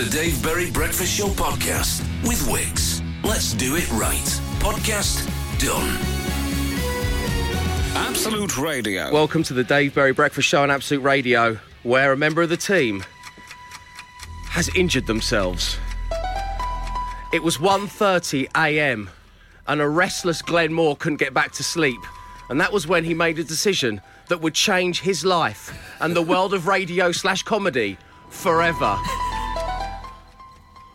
The Dave Berry Breakfast Show podcast with Wix. Let's do it right. Podcast done. Absolute Radio. Welcome to the Dave Berry Breakfast Show on Absolute Radio, where a member of the team has injured themselves. It was 1:30 a.m. and a restless Glenn Moore couldn't get back to sleep, and that was when he made a decision that would change his life and the world of radio slash comedy forever.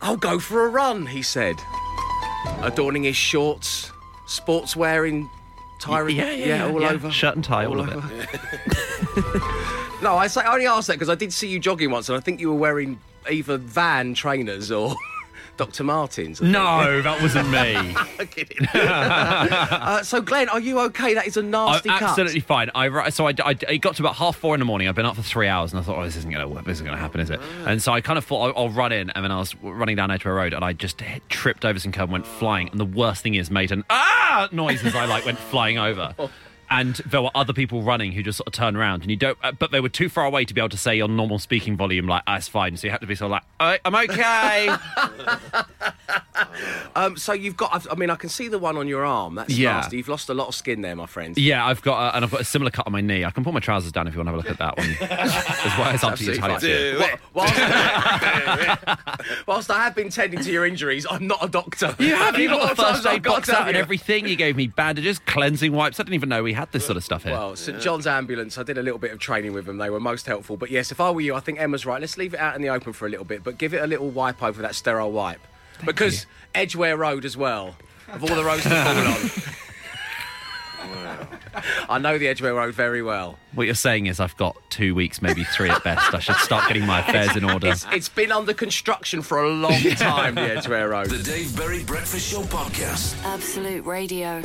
I'll go for a run, he said, adorning his shorts, sportswear in Tyrant, Yeah, yeah, yeah, all yeah. over, Shirt and tie, all of over. No, I, say, I only asked that because I did see you jogging once, and I think you were wearing either Van trainers or Dr. Martens. No, that wasn't me. I'm uh, so, Glenn, are you okay? That is a I'm nasty cut. absolutely fine. I so I, I, it got to about half four in the morning. I've been up for three hours, and I thought, oh, this isn't going to work. This isn't going to happen, is it? And so I kind of thought I'll, I'll run in, and then I was running down Edgware Road, and I just hit, tripped over some curb and went flying. And the worst thing is, made an ah noise as I like went flying over. And there were other people running who just sort of turned around, and you don't. uh, But they were too far away to be able to say on normal speaking volume, like, "Ah, it's fine." So you had to be sort of like, "I- "I'm okay." Um, so you've got. I mean, I can see the one on your arm. That's Yeah. nasty. You've lost a lot of skin there, my friend. Yeah, I've got, a, and I've got a similar cut on my knee. I can pull my trousers down if you want to have a look at that one. as well as up to you. Absolutely how fine. Whilst, whilst I have been tending to your injuries, I'm not a doctor. You have, you got What the first aid box out and everything. You gave me bandages, cleansing wipes. I didn't even know we had this sort of stuff here. Well, St John's Ambulance, I did a little bit of training with them. They were most helpful. But yes, if I were you, I think Emma's right. Let's leave it out in the open for a little bit, but give it a little wipe over that sterile wipe. Because Edgware Road as well, of all the roads to fall on. I know the Edgware Road very well. what you're saying is I've got two weeks, maybe three at best. I should start getting my affairs in order. It's, it's been under construction for a long time, the Edgware Road. The Dave Berry Breakfast Show podcast. Absolute Radio.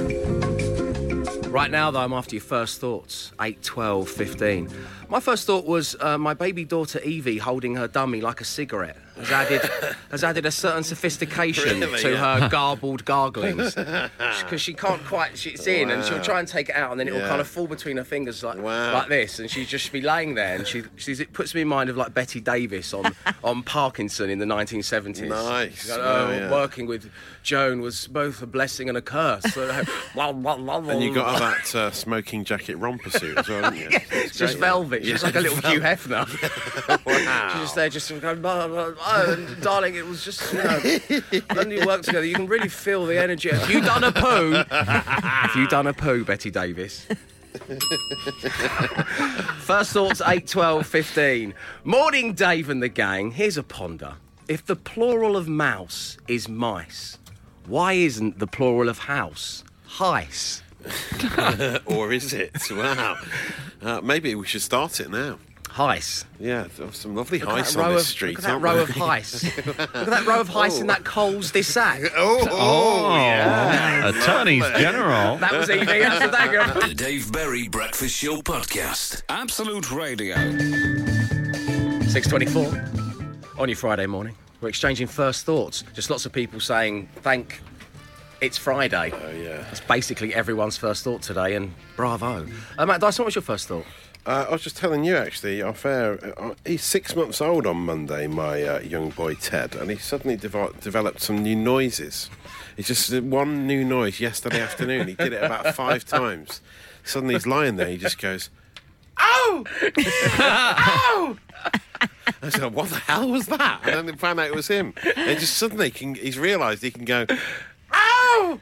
Right now, though, I'm after your first thoughts 8, 12, 15. My first thought was uh, my baby daughter Evie holding her dummy like a cigarette has added, has added a certain sophistication Really? to Yeah. her garbled garglings. Because she can't quite, she's in and she'll try and take it out and then it'll Yeah. kind of fall between her fingers like, Wow. like this. And she'd just be laying there and she, she's, it puts me in mind of like Betty Davis on, on Parkinson in the 1970s. Nice. Like, Oh, oh, yeah. Working with Joan was both a blessing and a curse. So, And you got her that uh, smoking jacket romper suit as well, haven't you? It's just velvet. She's like a little Hugh Hefner. She's just there, just going, blah, blah, blah, and darling, it was just, you know, when you work together, you can really feel the energy. Have you done a poo? Have you done a poo, Betty Davis? First thoughts 8, 12, 15. Morning, Dave and the gang. Here's a ponder. If the plural of mouse is mice, why isn't the plural of house heis? or is it? Wow. Uh, maybe we should start it now. Heis. Yeah, there are some lovely Look at heists that row on this of- street, Look at that row there? of heist. look at that row of heist in that Coles this sack. Oh, Oh, yeah. attorneys general. That was Evie. That's the dagger. The Dave Berry Breakfast Show podcast. Absolute Radio. 6.24 on your Friday morning. We're exchanging first thoughts. Just lots of people saying, thank it's Friday. Oh, yeah. That's basically everyone's first thought today, and bravo. Uh, Matt Dyson, what was your first thought? Uh, I was just telling you actually, off air, uh, he's six months old on Monday, my uh, young boy Ted, and he suddenly devo- developed some new noises. He just one new noise yesterday afternoon. He did it about five times. Suddenly he's lying there, he just goes, Oh! oh! I said, What the hell was that? And then they found out it was him. And just suddenly can, he's realised he can go, Oh!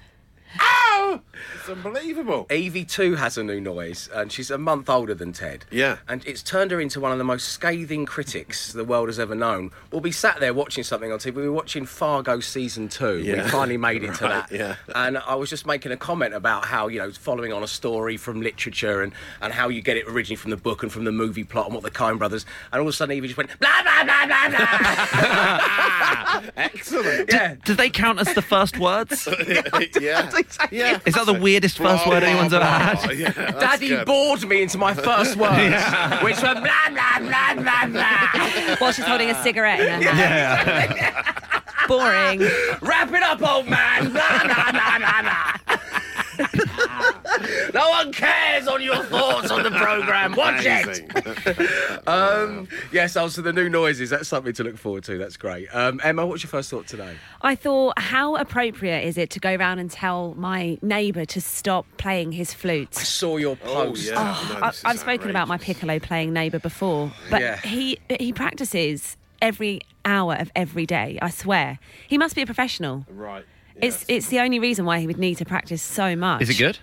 It's unbelievable. Evie too has a new noise, and she's a month older than Ted. Yeah. And it's turned her into one of the most scathing critics the world has ever known. We'll be sat there watching something on TV. We were watching Fargo season two. We finally made it to that. yeah. And I was just making a comment about how, you know, following on a story from literature and, and how you get it originally from the book and from the movie plot and what the Coen brothers. And all of a sudden Evie just went, blah, blah, blah, blah, blah. Excellent. yeah. Do they count as the first words? yeah. Yeah. Is that the weirdest first word anyone's ever had? Yeah, that's Daddy good. bored me into my first words, which were blah, blah, blah, blah, blah. While she's holding a cigarette in her hand. Boring. Wrap it up, old man. Blah, blah, blah, blah, blah. No one cares on your thoughts on the programme. Watch it. Amazing. Um, yes, also the new noises. That's something to look forward to. That's great. Um, Emma, what's your first thought today? I thought, how appropriate is it to go round and tell my neighbour to stop playing his flute? I saw your Oh, post. yeah. No, I, I've spoken about my piccolo playing neighbour before, but Yeah. he he practices every hour of every day. I swear, he must be a professional. Right. It's it's the only reason why he would need to practice so much. Is it good?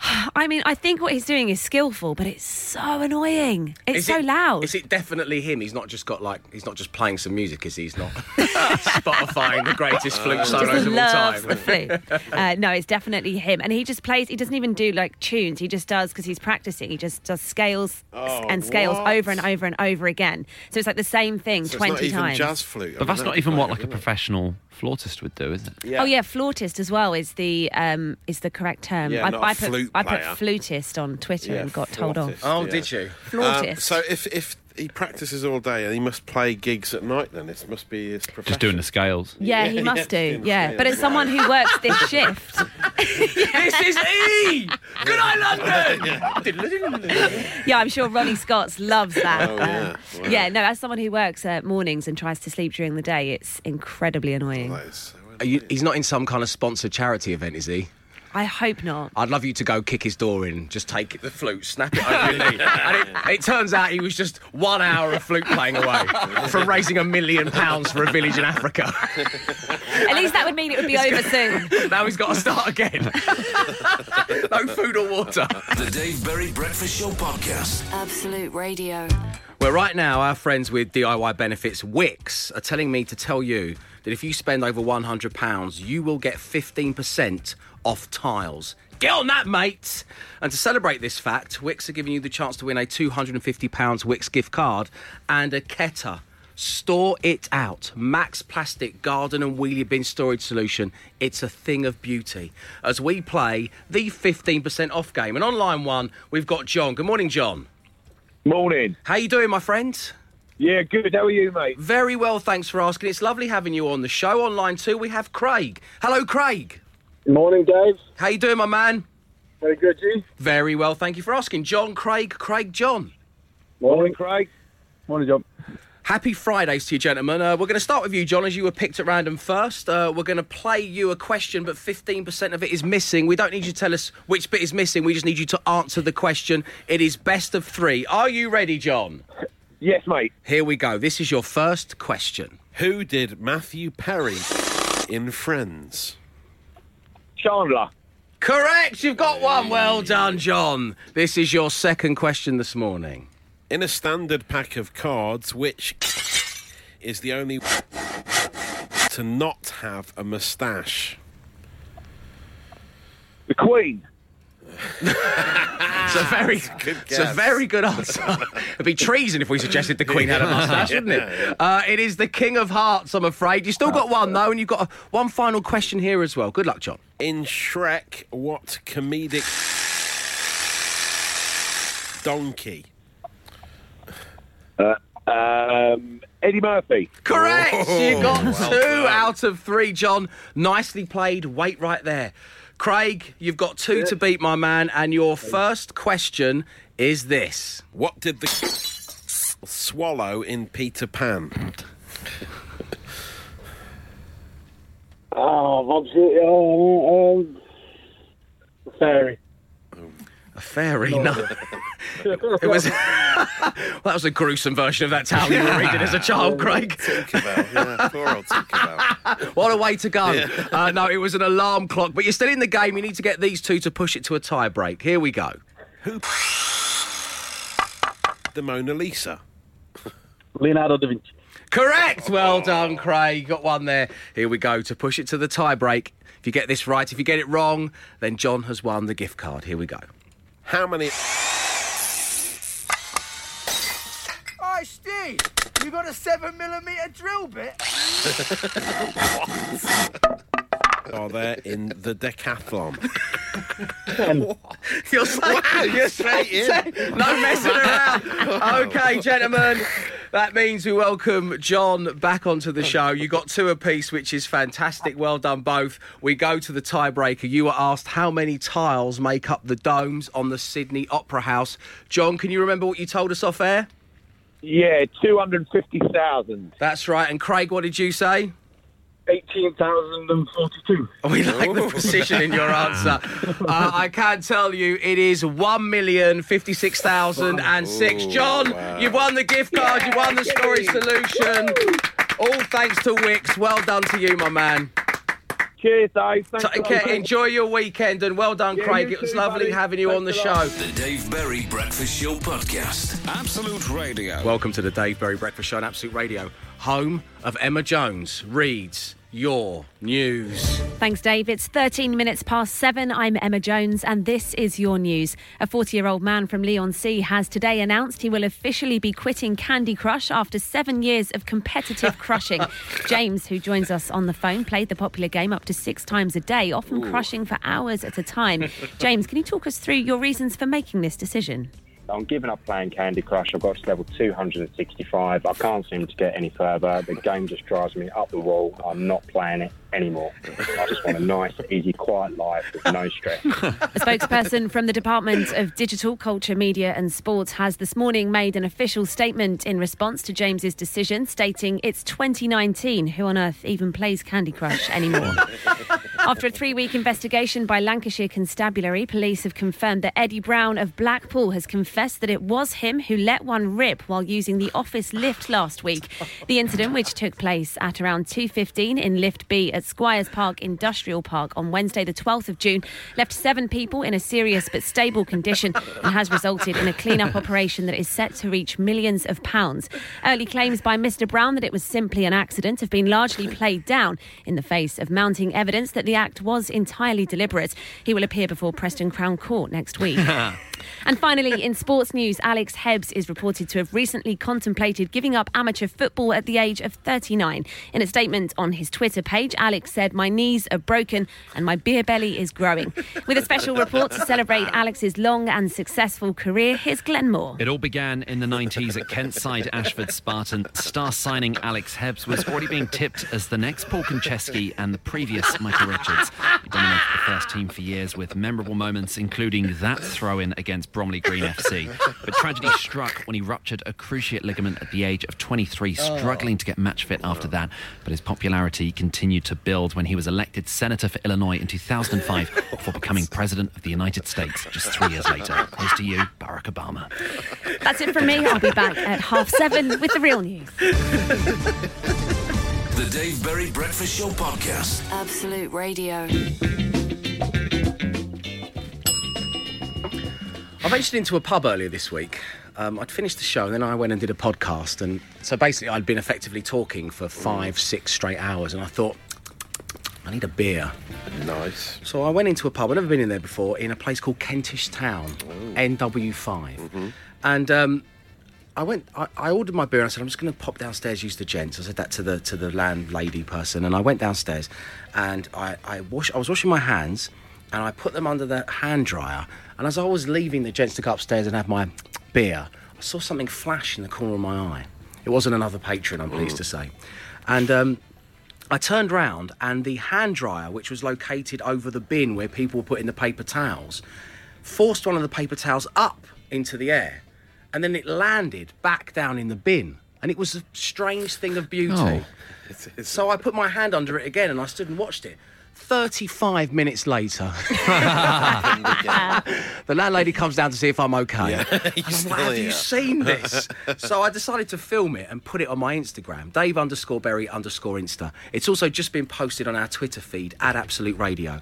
I mean, I think what he's doing is skillful, but it's so annoying. It's Is so it- loud. Is it definitely him? He's not just got like he's not just playing some music, is he? He's not Spotifying the greatest flute solos just of all loves time. the flute. Uh, no, it's definitely him, and he just plays. He doesn't even do like tunes. He just does because he's practicing. He just does scales Oh, and scales what? over and over and over again. So it's like the same thing So it's twenty not even times. jazz flute. But that's not even what like a professional flautist would do, isn't it? Oh yeah, flautist as well is the um, is the correct term. Yeah, I, not a I put flute I put player. flutist on Twitter and got told off. flautist, Oh, yeah. did you? Flautist. Um, so if if he practices all day and he must play gigs at night, then it must be his profession. Just doing the scales. yeah, he must do. yeah, Yeah, yeah. but as someone who works this shift, this is E. Good night, London. yeah, I'm sure Ronnie Scott's loves that. Oh, yeah. Wow. yeah, no, as someone who works uh, mornings and tries to sleep during the day, it's incredibly annoying. That is so Are you, he's not in some kind of sponsored charity event, is he? I hope not. I'd love you to go kick his door in, just take the flute, snap it over your knee. And it, it turns out he was just one hour of flute playing away from raising a million pounds for a village in Africa. At least that would mean it would be over soon. now he's got to start again. no food or water. The Dave Berry Breakfast Show Podcast. Absolute Radio. Well, right now, our friends with DIY Benefits Wix are telling me to tell you that if you spend over £100, you will get 15% off tiles. Get on that, mate! And to celebrate this fact, Wix are giving you the chance to win a £250 Wix gift card and a Keter. Store it out. Max Plastic Garden and Wheelie Bin Storage Solution. It's a thing of beauty. As we play the 15% off game. And on line one, we've got John. Good morning, John. Morning. How you doing, my friend? Yeah, good. How are you, mate? Very well, thanks for asking. It's lovely having you on the show. On line two, we have Craig. Hello, Craig. Morning, Dave. How you doing, my man? Very good, you? Very well, thank you for asking. John, Craig, Craig, John. Morning, Craig. Morning, John. Happy Fridays to you, gentlemen. Uh, we're going to start with you, John, as you were picked at random first. Uh, we're going to play you a question, but 15% of it is missing. We don't need you to tell us which bit is missing. We just need you to answer the question. It is best of three. Are you ready, John? Yes, mate. Here we go. This is your first question. Who did Matthew Perry in Friends? Chandler. Correct, you've got one. Well done, John. This is your second question this morning. In a standard pack of cards, which is the only to not have a moustache? The Queen. It's a very, good it's a very good answer. It'd be treason if we suggested the Queen had a moustache, wouldn't it? Uh, it is the King of Hearts, I'm afraid. You still got one though, and you've got a, one final question here as well. Good luck, John. In Shrek, what comedic donkey? Um, Eddie Murphy. Correct. you got well two done. out of three, John. Nicely played. Wait right there. Craig, you've got two to beat, my man, and your first question is this. What did the swallow in Peter Pan? Oh, obviously, oh, um, a fairy. A fairy? No. It was. well, that was a gruesome version of that tale you were reading as a child, Craig. Tinkerbell, yeah, poor old Tinkerbell. What a way to go. Uh, no, it was an alarm clock, but you're still in the game. You need to get these two to push it to a tie break. Here we go. The Mona Lisa. Leonardo da Vinci. Correct. Well done, Craig. You got one there. Here we go to push it to the tie break. If you get this right, if you get it wrong, then John has won the gift card. Here we go. How many Hi, Steve. You got a seven millimeter drill bit? are there in the decathlon? Um, you're saying, you're straight in. saying- no messing around. Okay, gentlemen. That means we welcome John back onto the show. You got two apiece, which is fantastic. Well done, both. We go to the tiebreaker. You were asked how many tiles make up the domes on the Sydney Opera House. John, can you remember what you told us off air? Yeah, 250,000. That's right. And Craig, what did you say? 18,042. We like the precision in your answer. Uh, I can tell you it is 1,056,006. John, wow. you've won the gift card, you won the story solution. All thanks to Wix. Well done to you, my man. Cheers, Dave. Thanks Take care. mate. Enjoy your weekend and well done, Yeah, Craig. It was too, lovely buddy. having you on the Thanks a lot. show. The Dave Berry Breakfast Show Podcast. Absolute Radio. Welcome to the Dave Berry Breakfast Show on Absolute Radio, home of Emma Jones reads your news. Thanks, Dave. It's 13 minutes past seven. I'm Emma Jones, and this is your news. A 40 year old man from Leigh-on-Sea has today announced he will officially be quitting Candy Crush after seven years of competitive crushing. James, who joins us on the phone, played the popular game up to six times a day, often crushing for hours at a time. James, can you talk us through your reasons for making this decision? I'm giving up playing Candy Crush. I've got to level 265. I can't seem to get any further. The game just drives me up the wall. I'm not playing it anymore. I just want a nice, easy, quiet life with no stress. A spokesperson from the Department of Digital, Culture, Media and Sports has this morning made an official statement in response to James's decision, stating it's 2019. Who on earth even plays Candy Crush anymore? After a three week investigation by Lancashire Constabulary, police have confirmed that Eddie Brown of Blackpool has confessed that it was him who let one rip while using the office lift last week. The incident, which took place at around 2.15 in Lift B at Squires Park Industrial Park on Wednesday, the 12th of June, left seven people in a serious but stable condition and has resulted in a clean-up operation that is set to reach millions of pounds. Early claims by Mr Brown that it was simply an accident have been largely played down in the face of mounting evidence that the act was entirely deliberate. He will appear before Preston Crown Court next week. And finally, in sports news, Alex Hebbs is reported to have recently contemplated giving up amateur football at the age of 39. In a statement on his Twitter page, Alex said, My knees are broken and my beer belly is growing. With a special report to celebrate Alex's long and successful career, here's Glenn Moore. It all began in the 90s at Kentside Ashford Spartan. Star signing Alex Hebbs was already being tipped as the next Paul Konchesky and the previous Michael Richards. He dominated the first team for years with memorable moments, including that throw in against Bromley Green FC. But tragedy struck when he ruptured a cruciate ligament at the age of 23, struggling to get match fit after that. But his popularity continued to build when he was elected senator for Illinois in 2005 before becoming president of the United States just three years later. Here's to you, Barack Obama. That's it from me. I'll be back at half seven with the real news. The Dave Berry Breakfast Show Podcast. Absolute Radio. I ventured into a pub earlier this week. Um, I'd finished the show and then I went and did a podcast. And so basically, I'd been effectively talking for five, six straight hours. And I thought, I need a beer. Nice. So I went into a pub, I'd never been in there before, in a place called Kentish Town, NW5. And um, I went, I, I ordered my beer and I said, I'm just going to pop downstairs, use the gents. I said that to the to the landlady person. And I went downstairs and I, I, wash, I was washing my hands and I put them under the hand dryer. And as I was leaving the gents to go upstairs and have my beer, I saw something flash in the corner of my eye. It wasn't another patron, I'm pleased to say. And um, I turned round and the hand dryer, which was located over the bin where people were putting the paper towels, forced one of the paper towels up into the air and then it landed back down in the bin. And it was a strange thing of beauty. Oh. So I put my hand under it again and I stood and watched it. 35 minutes later, the landlady comes down to see if I'm okay. And I'm like, have you seen this? so I decided to film it and put it on my Instagram, Dave underscore Berry underscore Insta. It's also just been posted on our Twitter feed at Absolute Radio.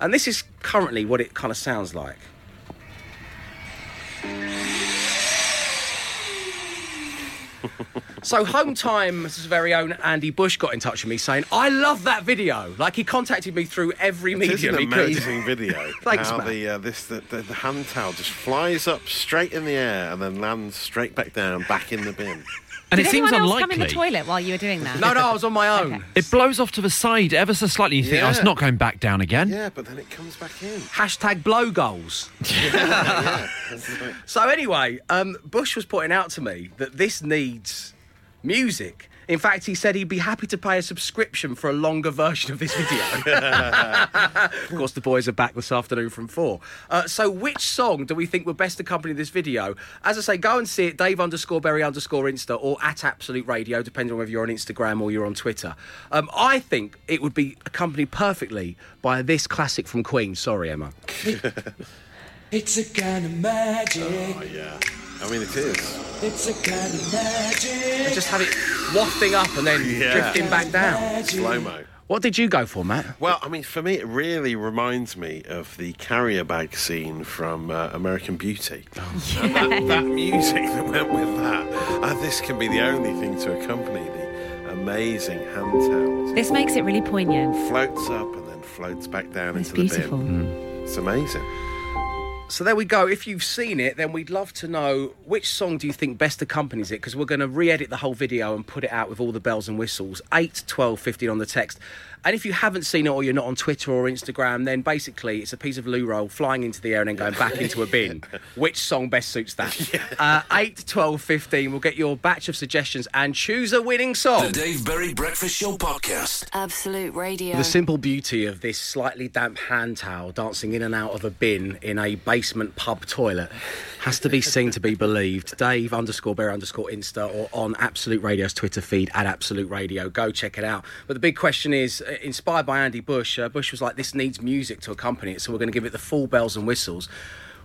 And this is currently what it kind of sounds like. So, Home Time's very own Andy Bush got in touch with me saying, I love that video. Like, he contacted me through every medium an amazing video. Thanks, how man. the, uh, this, the, the, the hand towel just flies up straight in the air and then lands straight back down, back in the bin. And Did it seems anyone else unlikely. come in the toilet while you were doing that? No, no, I was on my own. Okay. It blows off to the side ever so slightly. You think, oh, it's not going back down again. Yeah, but then it comes back in. Hashtag blow goals. yeah. That's right. So, anyway, um, Bush was pointing out to me that this needs music. In fact, he said he'd be happy to pay a subscription for a longer version of this video. of course, the boys are back this afternoon from four. Uh, so, which song do we think would best accompany this video? As I say, go and see it, Dave underscore Berry underscore Insta or at Absolute Radio, depending on whether you're on Instagram or you're on Twitter. Um, I think it would be accompanied perfectly by this classic from Queen. Sorry, Emma. It's a kind of magic. Oh, yeah. I mean, it is. It's a kind of magic. And just have it wafting up and then Yeah. drifting back down. Slow mo. What did you go for, Matt? Well, I mean, for me, it really reminds me of the carrier bag scene from uh, American Beauty. And that, that music that went with that. And this can be the only thing to accompany the amazing handheld. This makes it really poignant. Floats up and then floats back down It's into beautiful. the bin. It's amazing. So there we go. If you've seen it, then we'd love to know which song do you think best accompanies it because we're going to re-edit the whole video and put it out with all the bells and whistles. 8, 12, 15 on the text. And if you haven't seen it or you're not on Twitter or Instagram, then basically it's a piece of loo roll flying into the air and then going back into a bin. Which song best suits that? Uh, 8, 12, 15. We'll get your batch of suggestions and choose a winning song. The Dave Berry Breakfast Show podcast. Absolute Radio. The simple beauty of this slightly damp hand towel dancing in and out of a bin in a basement pub toilet has to be seen to be believed. Dave underscore bear underscore Insta or on Absolute Radio's Twitter feed at Absolute Radio. Go check it out. But the big question is uh, inspired by Andy Bush. Uh, Bush was like, this needs music to accompany it, so we're going to give it the full bells and whistles.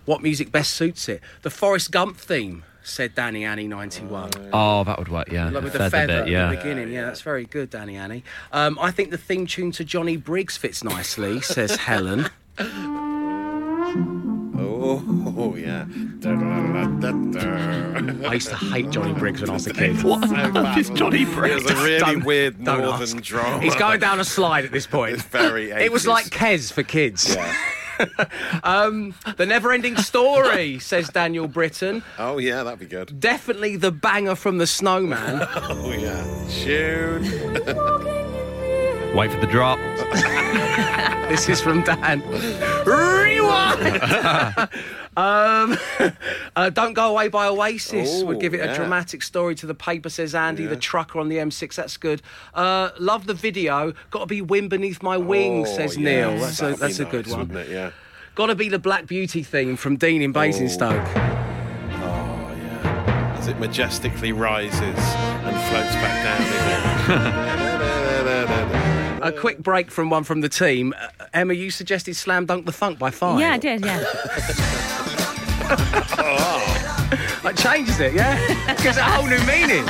What music best suits it? The Forrest Gump theme, said Danny Annie 91. Oh, that would work. Yeah, Like with the Feather feather bit, yeah. at the beginning. Yeah, that's very good, Danny Annie. Um, I think the theme tune to Johnny Briggs fits nicely, says Helen. Oh, yeah. Da-da-da-da-da. I used to hate Johnny Briggs when I was a kid. What on earth is Johnny It Briggs? was a really Don't- weird don't northern ask. drama. He's going down a slide at this point. It's very It was like Kes for kids. Yeah. Um, the never ending story, says Daniel Britton. Oh, yeah, that'd be good. Definitely the banger from the snowman. Oh, yeah. Tune. Wait for the drop. this is from Dan. Rewind! um, uh, Don't Go Away by Oasis would Oh, give it a yeah. dramatic story to the paper, says Andy. The trucker on the M6, that's good. Uh, love the video. Got to be Wind Beneath My Wings, Oh, says yeah. Neil. That's, a, That'd be that's a good one. Wouldn't it? Yeah. Got to be the Black Beauty theme from Dean in Basingstoke. Oh, yeah. As it majestically rises and floats back down again. A quick break from one from the team. Uh, Emma, you suggested Slam Dunk the Funk by Five. Yeah, I did, yeah. That changes it, yeah? Gives it a whole new meaning.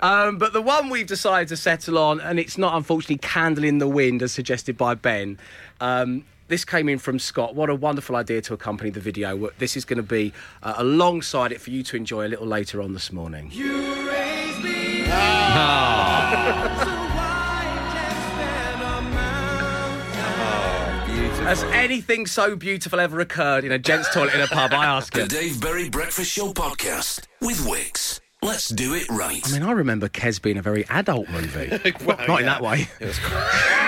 Um, but the one we've decided to settle on, and it's not unfortunately Candle in the Wind as suggested by Ben. Um, this came in from Scott. What a wonderful idea to accompany the video. This is going to be uh, alongside it for you to enjoy a little later on this morning. Has anything so beautiful ever occurred in a gents' toilet in a pub? I ask you. The. Dave Berry Breakfast Show podcast with Wix. Let's do it right. I mean, I remember Kes being a very adult movie. Well, not not in that way. It was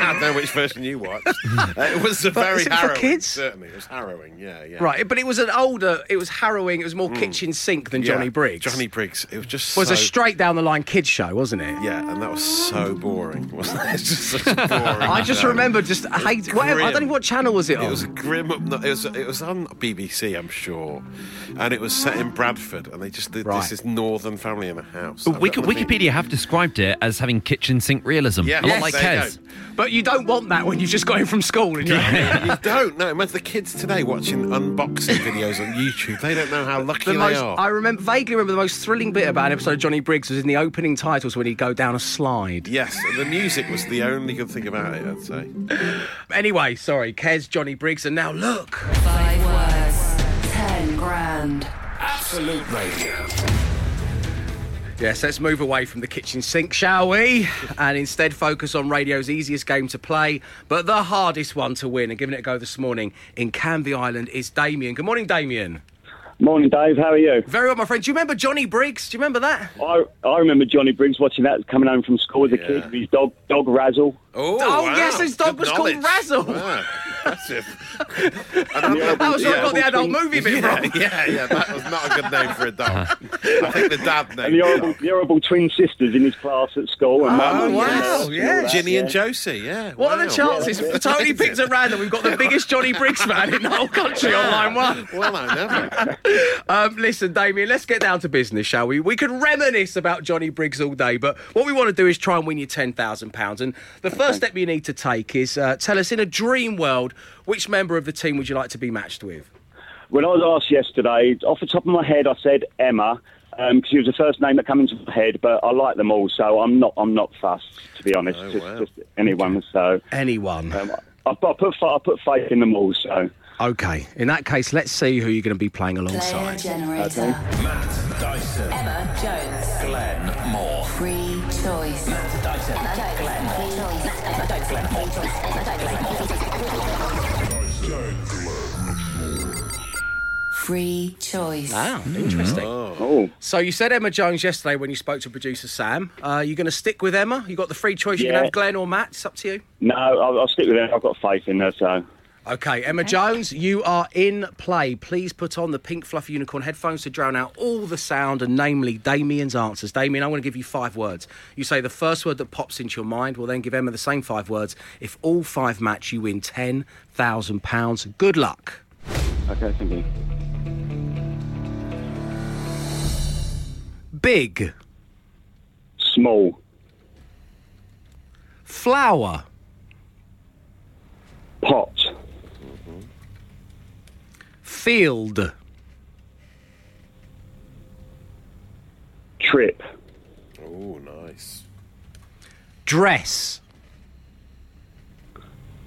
I don't know which version you watched. Uh, it was a But very is it for harrowing. kids? Certainly, it was harrowing. Yeah, yeah. Right, but it was an older, it was harrowing, it was more kitchen sink than Mm. Yeah, Johnny Briggs. Johnny Briggs. It was just was so, a straight down the line kids show, wasn't it? Yeah, and that was so boring. Wasn't it? It's just such boring. I just show. remember just hate. Whatever, I don't know what channel was it on. It was a grim. It was. It was on BBC, I'm sure, and it was set in Bradford, and they just did Right. this is northern family in a house. Wiki- Wikipedia have described it as having kitchen sink realism. Yeah, a lot yes, like there Kes. Go. but you don't want that when you've just got in from school and you're. you don't know. Imagine the kids today watching unboxing videos on YouTube. They don't know how lucky The they most, are. I remember vaguely remember the most thrilling bit about an episode of Johnny Briggs was in the opening titles when he'd go down a slide. Yes, the music was the only good thing about it. I'd say. Anyway, sorry, Kes, Johnny Briggs, and now look. Five words, ten grand. Absolute Radio. Yes, let's move away from the kitchen sink, shall we? And instead focus on radio's easiest game to play, but the hardest one to win. And giving it a go this morning in Canvey Island is Damien. Good morning, Damien. Morning, Dave. How are you? Very well, my friend. Do you remember Johnny Briggs? Do you remember that? I, I remember Johnny Briggs watching that coming home from school as a Yeah. kid with his dog, dog Razzle. Oh, Oh, wow. yes, his dog Good was called knowledge. Razzle. Wow. impressive. That was where I got the adult movie bit yeah, from. yeah, yeah. That was not a good name for a dog. I think the dad name. And named the it horrible, the horrible twin sisters in his class at school. And Oh, mum, wow, and all yeah. Ginny and. Josie, yeah. What are wow. the chances? Yeah, Tony picked at random. We've got the biggest Johnny Briggs fan in the whole country on line one. Well, I never. Um, listen, Damien, let's get down to business, shall we? We could reminisce about Johnny Briggs all day, but what we want to do is try and win you £10,000. And the first step you need to take is uh, tell us, in a dream world, which member of the team would you like to be matched with? When I was asked yesterday, off the top of my head, I said Emma because she was the first name that came into my head. But I like them all, so I'm not. I'm not fussed, to be honest. Oh, just, wow. just anyone. So Anyone. um, I, I put I put faith in them all. So Okay, in that case, let's see who you're going to be playing Player alongside. generator. Matt Dyson. Emma Jones. Glenn Moore. Free choice. Dyson. Emma Jones. Glenn Moore. Free choice. Emma Jones. Free choice. Emma Jones. Free choice. Wow, interesting. oh So you said Emma Jones yesterday when you spoke to producer Sam. Uh, you're going to stick with Emma? You got the free choice. You can have Glenn or Matt. It's up to you. no, I'll, I'll stick with them. I've got faith in her. So Okay, Emma Jones, you are in play. Please put on the pink fluffy unicorn headphones to drown out all the sound and namely Damien's answers. Damien, I want to give you five words. You say the first word that pops into your mind. We'll then give Emma the same five words. If all five match, you win £10,000. Good luck. okay, thank you. Big. Small, Flower. pot, Field. trip, Oh, nice. Dress.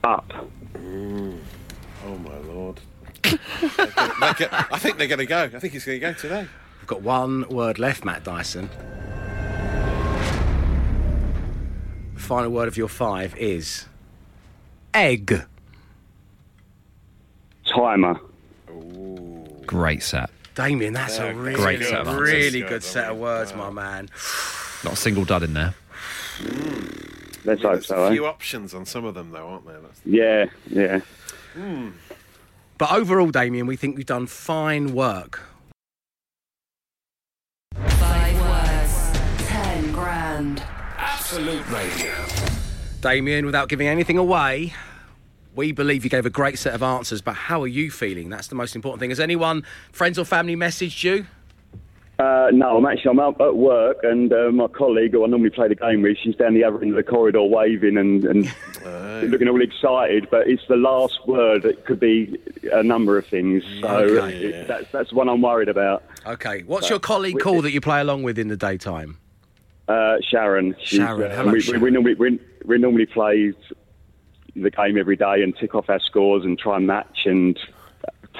up, mm. Oh, my lord. They're gonna- they're gonna- I think they're going to go. I think he's going to go today. We've got one word left, Matt Dyson. The final word of your five is egg. timer, Great set. Damien, that's a really, great set of answers. really Good, good set of Damien. words, my man. Not a single dud in there. let's hope so. a Eh? few options on some of them, though, aren't there? That's... Yeah, yeah. But overall, Damien, we think we've done fine work. Five words. Ten grand. Absolute Radio. Damien, without giving anything away, we believe you gave a great set of answers, but how are you feeling? That's the most important thing. Has anyone, friends or family, messaged you? Uh, no, I'm actually I'm out at work, and uh, my colleague, who I normally play the game with, she's down the other end of the corridor waving and, and looking all excited. But it's the last word. It could be a number of things. So Okay. it, that's that's what I'm worried about. Okay. What's your colleague called that you play along with in the daytime? Uh, Sharon. Sharon, uh, hello, we, Sharon. We, we normally we, we normally play the game every day and tick off our scores and try and match and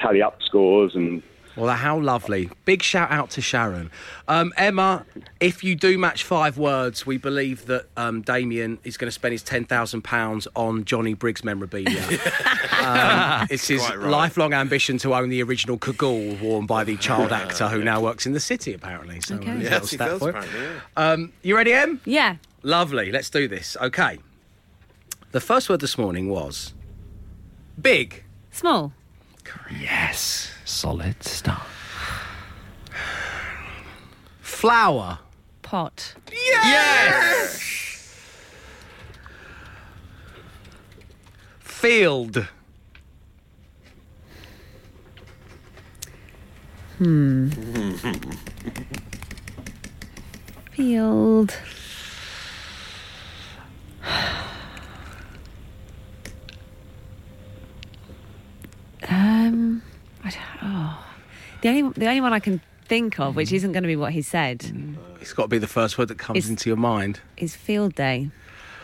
tally up scores and Well, how lovely. Big shout out to Sharon. Um, Emma, if you do match five words, we believe that um, Damien is going to spend his £10,000 on Johnny Briggs memorabilia. um, it's his right. lifelong ambition to own the original cagoule worn by the child actor who now works in the city, apparently. So, Okay. uh, Yes, little Yes, he stat does, for apparently, yeah. Um, you ready, Em? Yeah. Lovely. Let's do this. Okay. The first word this morning was big. Small. Yes. Solid stuff. Flower. Pot. Yes! Field. Hmm. Field. Um, I don't, oh. the only the only one I can think of, which mm. isn't going to be what he said, mm. uh, It's got to be the first word that comes It's- into your mind. is field day.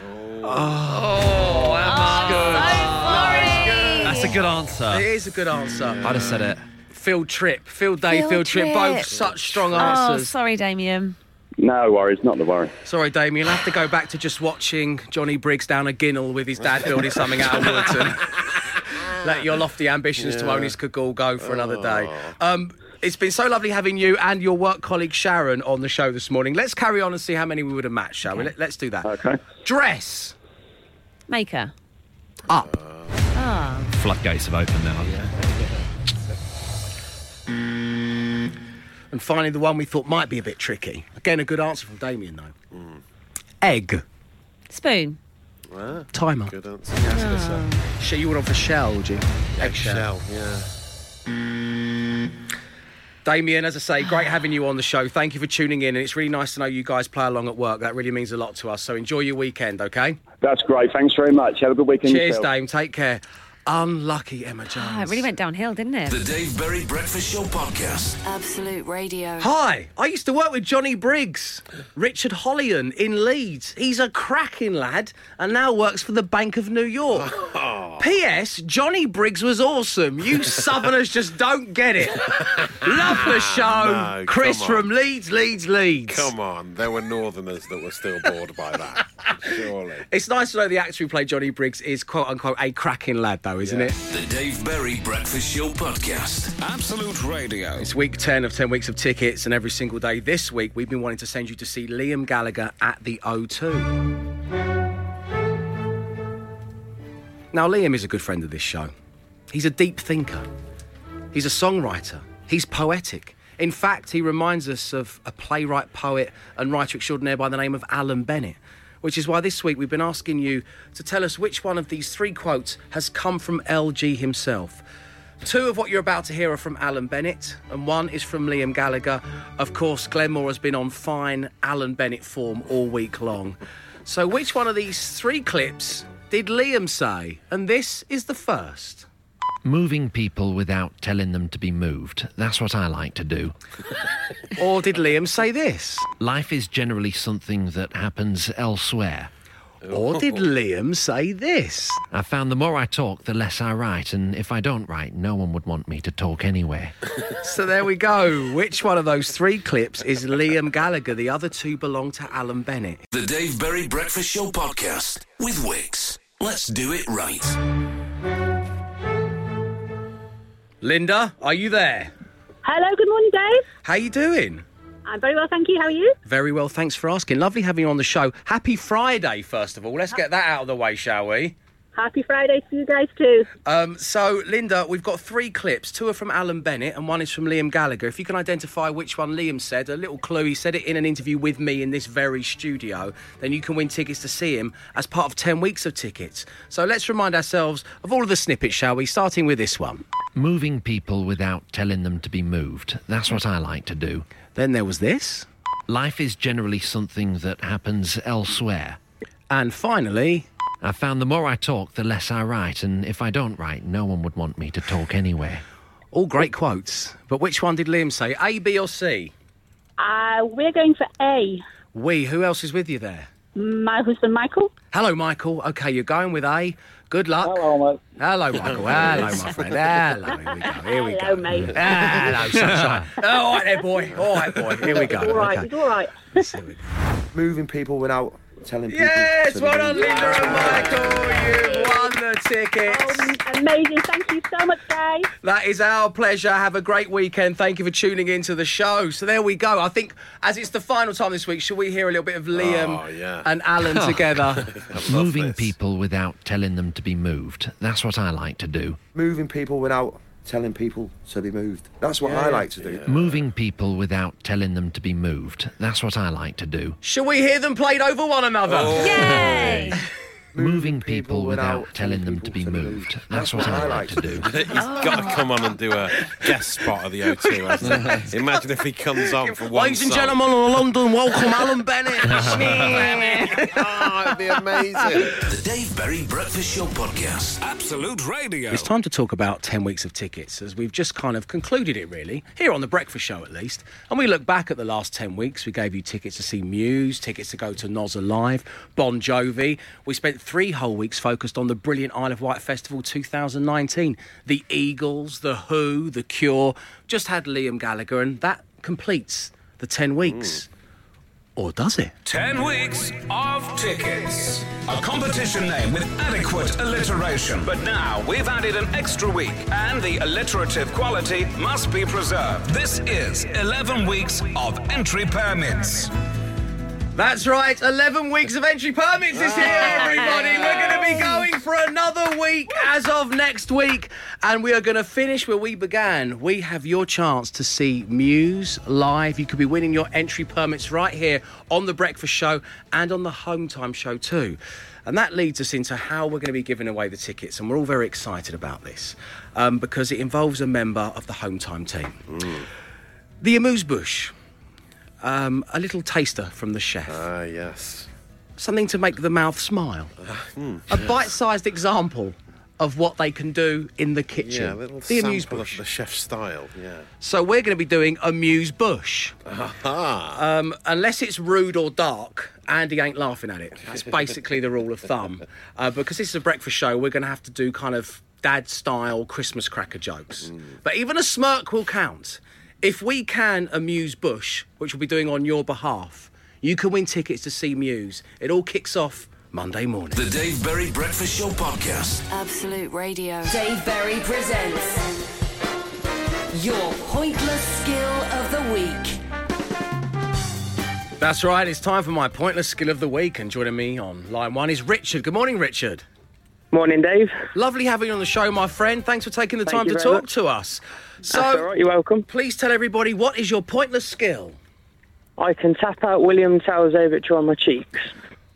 Oh, oh that's oh, good. That's a good It answer. is a good answer. Mm. I'd have said it. Field trip, field day, Field field trip. Both such strong Oh, answers. sorry, Damien. no worries, not the worry. Sorry, Damien. I'll have to go back to just watching Johnny Briggs down a ginnel with his dad building something out of wood and let your lofty ambitions to own his cagoule go for another day. Um, it's been so lovely having you and your work colleague Sharon on the show this morning. Let's carry on and see how many we would have matched, shall we? Let, let's do that. Okay. Dress. Maker. Up. Ah. Floodgates have opened now. And finally, the one we thought might be a bit tricky. Again, a good answer from Damien, though. Egg. Spoon. Timer. good answer. Shit, you went on for shell, would you? Eggshell, yeah. Damien, as I say, great having you on the show. Thank you for tuning in, and it's really nice to know you guys play along at work. That really means a lot to us. So enjoy your weekend, okay? That's great. Thanks very much. Have a good weekend. Cheers, yourself. Dame. Take care. Unlucky Emma Jones. Ah, it really went downhill, didn't it? The Dave Berry Breakfast Show Podcast. Absolute Radio. Hi, I used to work with Johnny Briggs, Richard Hollian in Leeds. He's a cracking lad and now works for the Bank of New York. P.S. Johnny Briggs was awesome. You Southerners just don't get it. Love the show. No, Chris from Leeds, Leeds, Leeds. Come on, there were Northerners that were still bored by that. Surely. It's nice to know the actor who played Johnny Briggs is quote unquote a cracking lad, though, isn't Yeah. it? The Dave Berry Breakfast Show Podcast. Absolute Radio. It's week 10 of 10 weeks of tickets, and every single day this week, we've been wanting to send you to see Liam Gallagher at the O2. Now, Liam is a good friend of this show. He's a deep thinker, he's a songwriter, he's poetic. In fact, he reminds us of a playwright, poet, and writer extraordinaire by the name of Alan Bennett. Which is why this week we've been asking you to tell us which one of these three quotes has come from LG himself. Two of what you're about to hear are from Alan Bennett, and one is from Liam Gallagher. Of course, Glenn Moore has been on fine Alan Bennett form all week long. So, which one of these three clips did Liam say? And this is the first. Moving people without telling them to be moved. That's what I like to do. Or did Liam say this? Life is generally something that happens elsewhere. Or did Liam say this? I found the more I talk, the less I write, and if I don't write, no one would want me to talk anyway. So there we go. Which one of those three clips is Liam Gallagher? The other two belong to Alan Bennett. The Dave Berry Breakfast Show Podcast with Wix. Let's do it right. Linda, are you there? Hello, good morning, Dave. How you doing? I'm very well, thank you. How are you? Very well, thanks for asking. Lovely having you on the show. Happy Friday, first of all. Let's get that out of the way, shall we? Happy Friday to you guys too. Um, so, Linda, we've got three clips. Two are from Alan Bennett and one is from Liam Gallagher. If you can identify which one Liam said, a little clue, he said it in an interview with me in this very studio, then you can win tickets to see him as part of 10 weeks of tickets. So, let's remind ourselves of all of the snippets, shall we? Starting with this one. Moving people without telling them to be moved. That's what I like to do. Then there was this. Life is generally something that happens elsewhere. And finally, I found the more I talk, the less I write, and if I don't write, no one would want me to talk anyway. all great quotes. But which one did Liam say? A, B, or C? Uh, we're going for A. We. Who else is with you there? My husband, Michael. Hello, Michael. Okay, you're going with A. Good luck. Hello, mate. Hello, Michael. Hello, my friend. Hello. Here we go. Here we Hello, go. mate. Hello, sunshine. all right there, boy. All right, boy. Here we go. All right, Okay. it's all right. Here we go. moving people without telling people. Yes, to well be done. Linda and Michael. You've won the tickets. Oh, amazing. Thank you so much, guys. That is our pleasure. Have a great weekend. Thank you for tuning into the show. So there we go. I think as it's the final time this week, shall we hear a little bit of Liam Oh, yeah. and Alan together? Moving this. people without telling them to be moved. That's what I like to do. Moving people without telling people to be moved. That's what I like to do. Moving people without telling them to be moved. That's what I like to do. Shall we hear them played over one another? Oh. Yay! Moving people without telling them to be moved. That's what I like to do. He's got to oh. come on and do a guest spot of the O2, hasn't he? Imagine if he comes on for one Ladies and song. gentlemen of London, welcome Alan Bennett. Oh, it'd be amazing. The Dave Berry Breakfast Show Podcast. Absolute Radio. It's time to talk about 10 weeks of tickets, as we've just kind of concluded it, really, here on The Breakfast Show at least. And we look back at the last 10 weeks. We gave you tickets to see Muse, tickets to go to Nos Alive, Bon Jovi. We spent three whole weeks focused on the brilliant Isle of Wight Festival 2019. The Eagles, The Who, The Cure. Just had Liam Gallagher, and that completes the 10 weeks. Or does it? 10 weeks of tickets. A competition name with adequate alliteration. But now we've added an extra week, and the alliterative quality must be preserved. This is 11 weeks of entry permits. That's right, 11 weeks of entry permits this year, everybody. We're going to be going for another week as of next week, and we are going to finish where we began. We have your chance to see Muse live. You could be winning your entry permits right here on The Breakfast Show and on the Home Time Show, too. And that leads us into how we're going to be giving away the tickets, and we're all very excited about this um, because it involves a member of the Home Time team. The amuse bush. Um, a little taster from the chef. Ah, yes. Something to make the mouth smile. Hmm. A bite-sized example of what they can do in the kitchen. Yeah, a little the amuse sample bush. of the chef's style. Yeah. So we're going to be doing amuse bush. Aha. Um, unless it's rude or dark, Andy ain't laughing at it. That's basically the rule of thumb. Uh, because this is a breakfast show, we're going to have to do kind of dad-style Christmas cracker jokes. But even a smirk will count. If we can amuse Bush, which we'll be doing on your behalf, you can win tickets to see Muse. It all kicks off Monday morning. The Dave Berry Breakfast Show podcast. Absolute Radio. Dave Berry presents your pointless skill of the week. That's right, it's time for my pointless skill of the week. And joining me on line one is Richard. Good morning, Richard. Morning, Dave. Lovely having you on the show, my friend. Thanks for taking the Thank time to talk much. to us. So, That's all right, you're welcome. Please tell everybody what is your pointless skill? I can tap out William Tell's overture on my cheeks.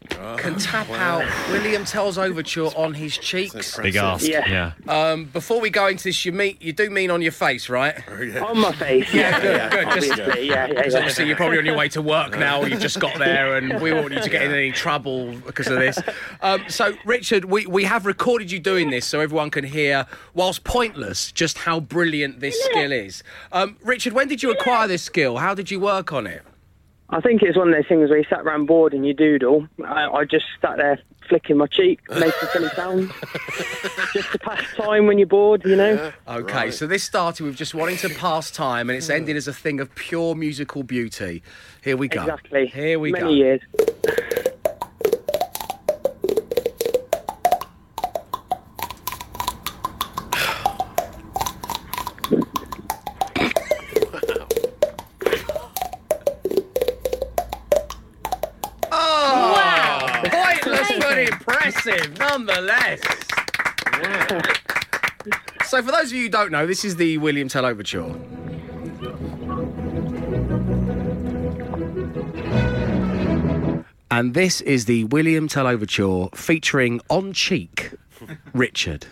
Can tap out William Tell's overture on his cheeks. Big ask. Yeah. Um, before we go into this, you mean you do mean on your face, right? On my face. Yeah, good, yeah, good. Just- Obviously, yeah, yeah, Because yeah. obviously you're probably on your way to work now. You've just got there, and we want you to get in any trouble because of this. Um, so, Richard, we, we have recorded you doing this so everyone can hear, whilst pointless, just how brilliant this skill is. Um, Richard, when did you acquire this skill? How did you work on it? I think it's one of those things where you sat around bored and you doodle. I, I just sat there flicking my cheek, making silly sounds, just to pass time when you're bored, you know. Okay, so this started with just wanting to pass time, and it's ended as a thing of pure musical beauty. Here we go. Exactly. Here we Many go. years. Impressive, nonetheless. So, for those of you who don't know, this is the William Tell Overture. And this is the William Tell Overture featuring on cheek Richard.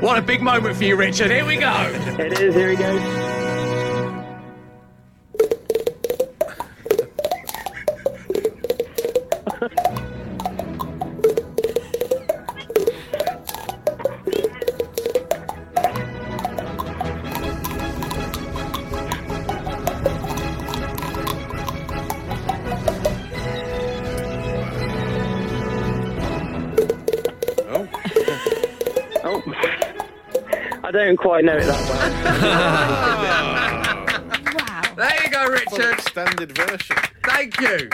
What a big moment for you, Richard. Here we go. It is, here we go. I know it that well. There you go, Richard. Standard version. Thank you.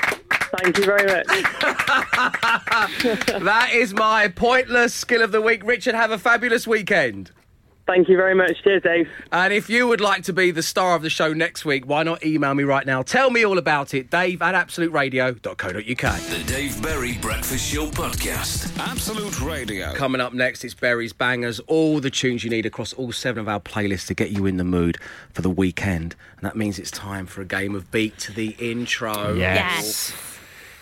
Thank you very much. that is my pointless skill of the week. Richard, have a fabulous weekend. Thank you very much. Cheers, Dave. And if you would like to be the star of the show next week, why not email me right now? Tell me all about it. Dave at absoluteradio.co.uk. The Dave Berry Breakfast Show podcast. Absolute Radio. Coming up next, it's Berry's Bangers. All the tunes you need across all seven of our playlists to get you in the mood for the weekend. And that means it's time for a game of Beat to the Intro. Yes.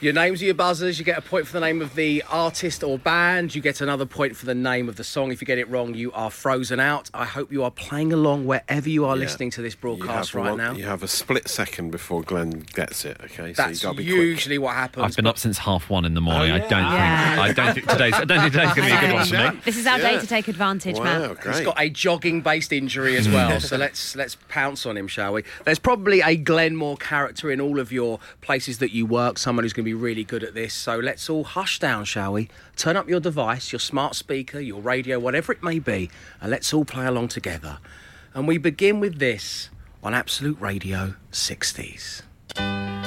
Your names are your buzzers. You get a point for the name of the artist or band. You get another point for the name of the song. If you get it wrong, you are frozen out. I hope you are playing along wherever you are Yeah. listening to this broadcast right one- now. You have a split second before Glenn gets it. Okay, That's so you got to be quick. usually what happens. I've been up since half one in the morning. Oh, I don't yeah. think I don't think today's I don't think today's going to be a good one for me. This is our Yeah. day to take advantage, Wow, man. He's great. got a jogging-based injury as well, so let's let's pounce on him, shall we? There's probably a Glenn Moore character in all of your places that you work, someone who's going to be really good at this. So let's all hush down, shall we? Turn up your device, your smart speaker, your radio, whatever it may be, and let's all play along together. And we begin with this on Absolute Radio 60s.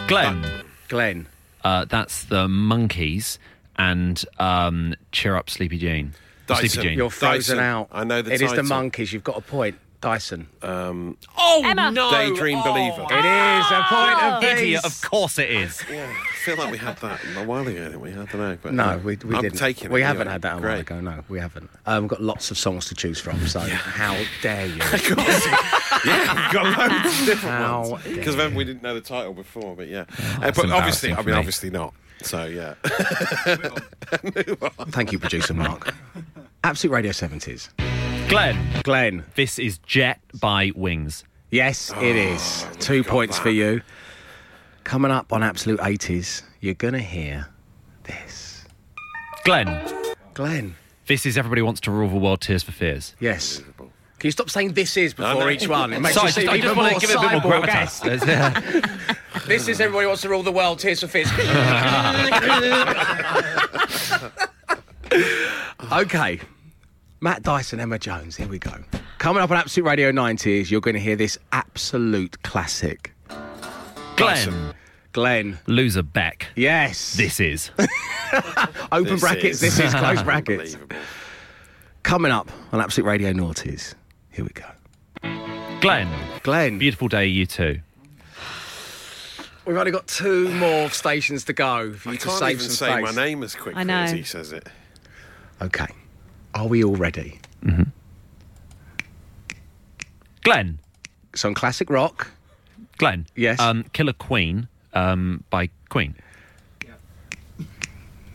Glenn, Glenn, uh, that's the Monkees and um, cheer up, Sleepy Jean. Dyson. Sleepy Jean. you're frozen Dyson. out. I know the It is the Monkees. You've got a point. Dyson. Um, Oh Emma. no! Daydream Oh, Believer. It is a point Oh. of Idiot! Of course it is. Yeah, I feel like we had that a while ago, didn't we? I don't know. But No, we, we I'm didn't. taking we yeah, haven't had that a while Great. ago. No, we haven't. Um, we've got lots of songs to choose from. So how dare you? yeah, we've got loads of different How ones. dare Because then we didn't know the title before, but yeah. Uh, but obviously, I mean, me. obviously not. So yeah. Thank you, producer Mark. Absolute Radio 70s. Glenn, Glenn. this is Jet by Wings. Yes, it is. Two points for you. Coming up on Absolute 80s, you're going to hear this. Glenn, Glenn. this is Everybody Wants to Rule the World. Tears for Fears. Yes. Can you stop saying this is before no. each one? It makes Sorry, you seem I just more want to give it a bit more gravitas. This is everybody wants to rule the world. Tears for Fears. okay. Matt Dyson, Emma Jones. Here we go. Coming up on Absolute Radio 90s, you're going to hear this absolute classic. Glenn, Glenn. loser Beck. Yes. This is. Open This brackets. is This is close brackets. Coming up on Absolute Radio Noughties. Here we go. Glenn, Glenn. beautiful day, U2. We've only got two more stations to go for I you to can't save even some say space. my name as quickly I know. as he says it. Okay. Are we all ready? Glenn, on classic rock. Glenn. Yes. Um, Killer Queen um, by Queen.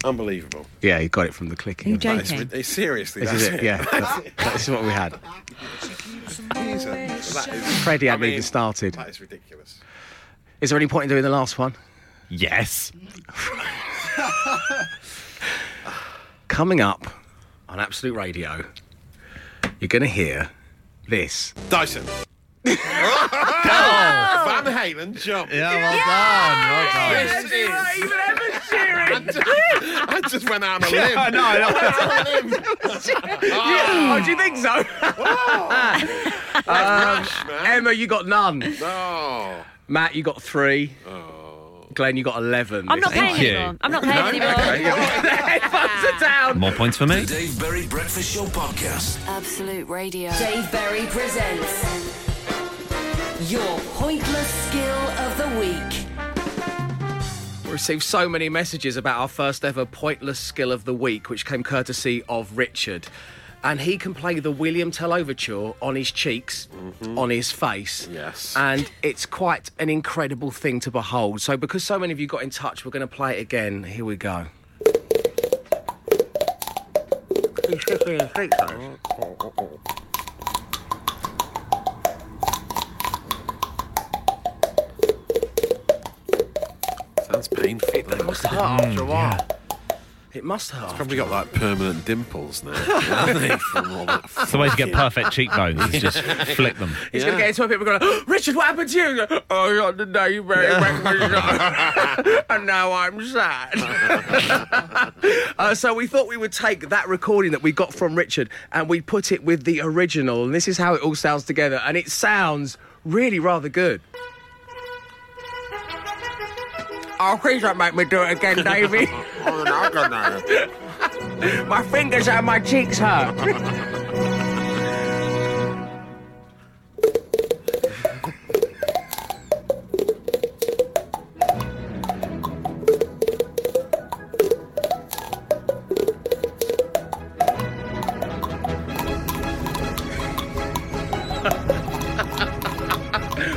Unbelievable. Yeah, you got it from the clicking. Are you of that. That is seriously, This that's is it. Yeah, that's, this is what we had. He's a- Freddie I hadn't mean, even started. That is ridiculous. Is there any point in doing the last one? Yes. Coming up on Absolute Radio, you're going to hear this. Dyson. Van Halen jump. Yeah, well done. Well done. I just went out on a limb. I know, I know. Oh, do you think so? Um, Emma, you got none. Oh. Matt, you got three. Glenn, you got 11. I'm not This paying you. anymore. I'm not paying anymore. Headphones are down. More points for me. The Dave Berry Breakfast Show Podcast. Absolute Radio. Dave Berry presents your pointless skill of the week. We received so many messages about our first ever pointless skill of the week, which came courtesy of Richard. And he can play the William Tell Overture on his cheeks, mm-hmm. on his face. Yes. And it's quite an incredible thing to behold. So, because so many of you got in touch, we're going to play it again. Here we go. He's shifting his feet. Sounds painful. It must hurt after a mm, while. It must have. hurt. Probably got like permanent dimples now. haven't they, from all that It's the way to get perfect cheekbones is just flick them. He's going to get into a people going, "Oh, Richard, what happened to you? He's like, oh, you're the day you very and now I'm sad. uh, so we thought we would take that recording that we got from Richard and we put it with the original. And this is how it all sounds together. And it sounds really rather good. Oh, please don't make me do it again, Davey. Oh, no, God, no. my fingers and my cheeks hurt.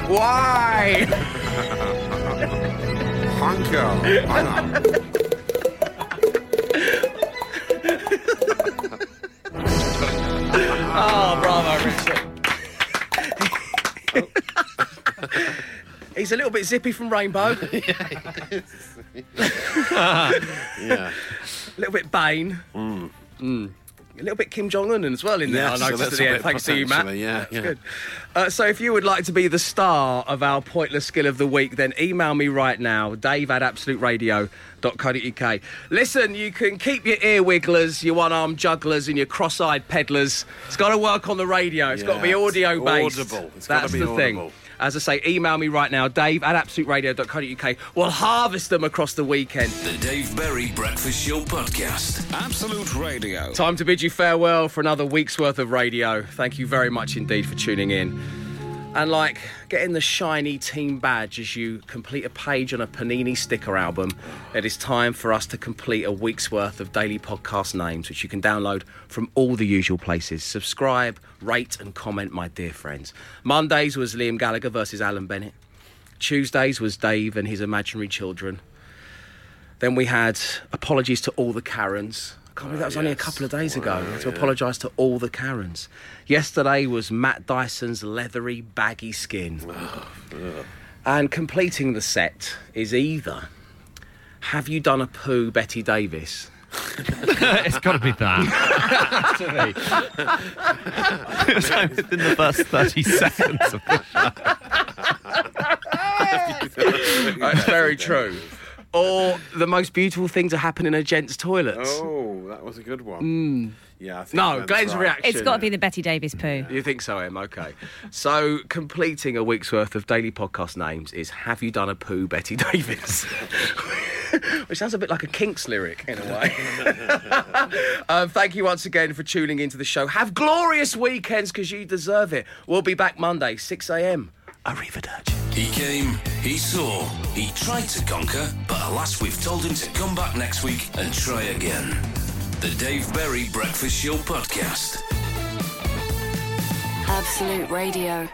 Why? Oh, bravo, Richard. He's a little bit zippy from Rainbow. Yeah. A little bit Bane. Mm. A little bit Kim Jong Un as well in there. Yes, I at little the end. Thanks to you, Matt. yeah, yeah. good. Uh, so, if you would like to be the star of our pointless skill of the week, then email me right now, Dave at absoluteradio.co.uk. Listen, you can keep your ear wigglers, your one-armed jugglers, and your cross-eyed peddlers. It's got to work on the radio. It's got to be audio based. audible. It's That's be the thing. As I say, email me right now, dave at absoluteradio.co.uk. We'll harvest them across the weekend. The Dave Berry Breakfast Show Podcast. Absolute Radio. Time to bid you farewell for another week's worth of radio. Thank you very much indeed for tuning in. And like getting the shiny team badge as you complete a page on a Panini sticker album, it is time for us to complete a week's worth of daily podcast names, which you can download from all the usual places. Subscribe, rate, and comment, my dear friends. Mondays was Liam Gallagher versus Alan Bennett. Tuesdays was Dave and his imaginary children. Then we had apologies to all the Karens. I can't believe that was uh, only a couple of days ago. to apologise to all the Karens. Yesterday was Matt Dyson's leathery, baggy skin. And completing the set is either Have you done a poo, Betty Davis? it's got to be that. to me. it's like within the first 30 seconds of the That's very true. Or the most beautiful thing to happen in a gent's toilets. Oh, that was a good one. Mm. Yeah, I think No, Glenn's right. reaction. It's got to be the Betty Davis poo. You think so, Em? Okay. So, completing a week's worth of daily podcast names is Have You Done a Poo, Betty Davis? Which sounds a bit like a Kinks lyric in a way. um, thank you once again for tuning into the show. Have glorious weekends because you deserve it. We'll be back Monday, 6 a.m. Arrivederci. He came, he saw, he tried to conquer, but alas, we've told him to come back next week and try again. The Dave Berry Breakfast Show Podcast. Absolute Radio.